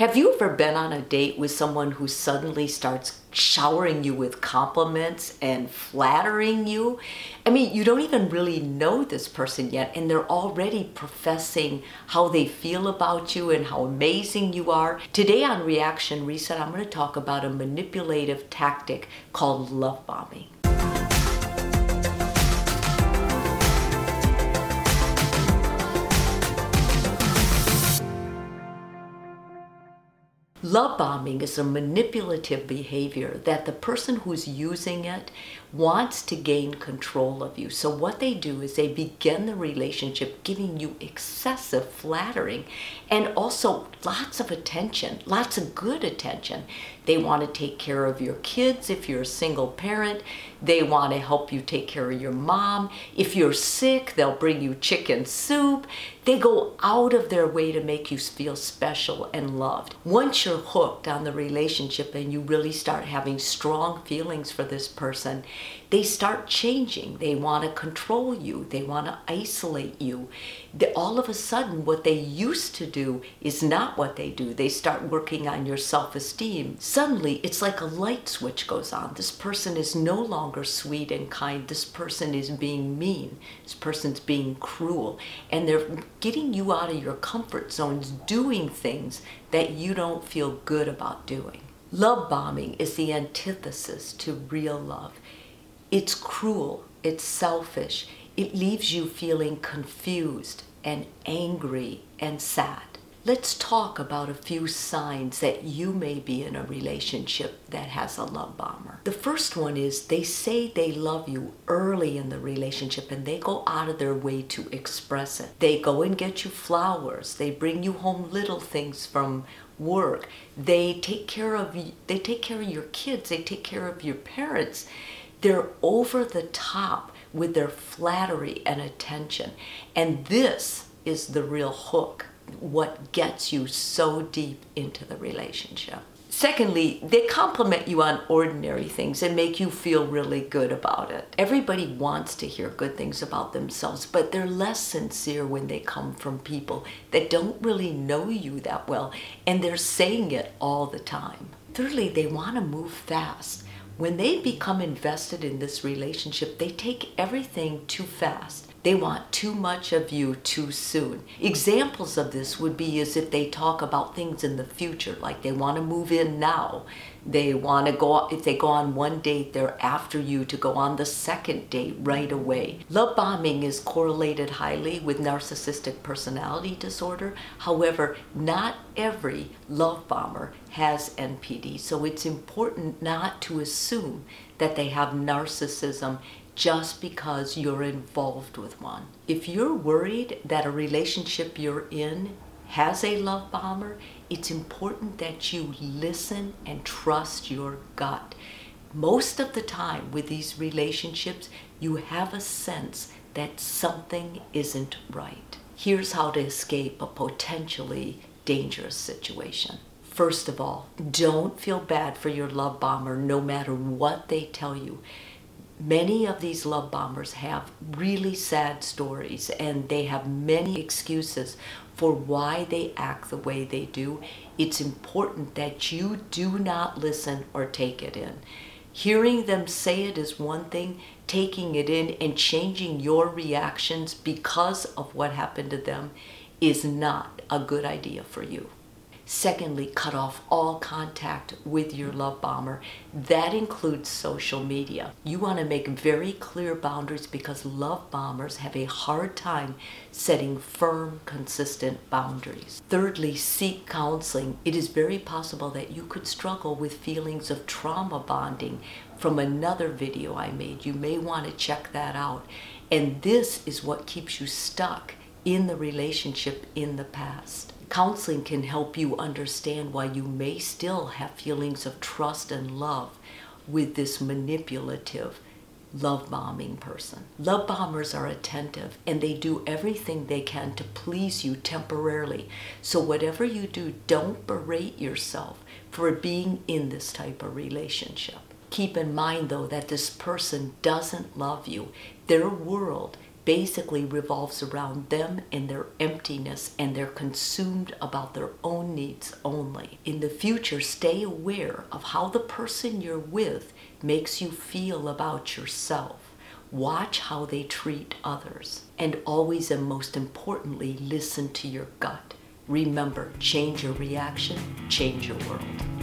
Have you ever been on a date with someone who suddenly starts showering you with compliments and flattering you? I mean, you don't even really know this person yet, and they're already professing how they feel about you and how amazing you are. Today on Reaction Reset, I'm going to talk about a manipulative tactic called love bombing. Love bombing is a manipulative behavior that the person who's using it wants to gain control of you. So, what they do is they begin the relationship giving you excessive flattering and also lots of attention, lots of good attention. They want to take care of your kids if you're a single parent. They want to help you take care of your mom. If you're sick, they'll bring you chicken soup. They go out of their way to make you feel special and loved. Once you're hooked on the relationship and you really start having strong feelings for this person, they start changing. They want to control you, they want to isolate you. All of a sudden, what they used to do is not what they do. They start working on your self esteem. Suddenly, it's like a light switch goes on. This person is no longer sweet and kind. This person is being mean. This person's being cruel. And they're getting you out of your comfort zones, doing things that you don't feel good about doing. Love bombing is the antithesis to real love. It's cruel, it's selfish, it leaves you feeling confused and angry and sad. Let's talk about a few signs that you may be in a relationship that has a love bomber. The first one is they say they love you early in the relationship and they go out of their way to express it. They go and get you flowers, they bring you home little things from work. They take care of they take care of your kids, they take care of your parents they're over the top with their flattery and attention. And this is the real hook, what gets you so deep into the relationship. Secondly, they compliment you on ordinary things and make you feel really good about it. Everybody wants to hear good things about themselves, but they're less sincere when they come from people that don't really know you that well and they're saying it all the time. Thirdly, they want to move fast when they become invested in this relationship, they take everything too fast. They want too much of you too soon. Examples of this would be as if they talk about things in the future, like they want to move in now. They want to go, if they go on one date, they're after you to go on the second date right away. Love bombing is correlated highly with narcissistic personality disorder. However, not every love bomber has NPD, so it's important not to assume that they have narcissism just because you're involved with one. If you're worried that a relationship you're in has a love bomber, it's important that you listen and trust your gut. Most of the time with these relationships, you have a sense that something isn't right. Here's how to escape a potentially dangerous situation. First of all, don't feel bad for your love bomber no matter what they tell you many of these love bombers have really sad stories and they have many excuses for why they act the way they do. It's important that you do not listen or take it in. Hearing them say it is one thing, taking it in and changing your reactions because of what happened to them is not a good idea for you. Secondly, cut off all contact with your love bomber. That includes social media. You want to make very clear boundaries because love bombers have a hard time setting firm, consistent boundaries. Thirdly, seek counseling. It is very possible that you could struggle with feelings of trauma bonding from another video I made. You may want to check that out. And this is what keeps you stuck in the relationship in the past. Counseling can help you understand why you may still have feelings of trust and love with this manipulative, love bombing person. Love bombers are attentive and they do everything they can to please you temporarily. So, whatever you do, don't berate yourself for being in this type of relationship. Keep in mind, though, that this person doesn't love you. Their world basically revolves around them and their emptiness, and they're consumed about their own needs only. In the future, stay aware of how the person you're with makes you feel about yourself. Watch how they treat others. And always and most importantly, listen to your gut. Remember, change your reaction, change your world.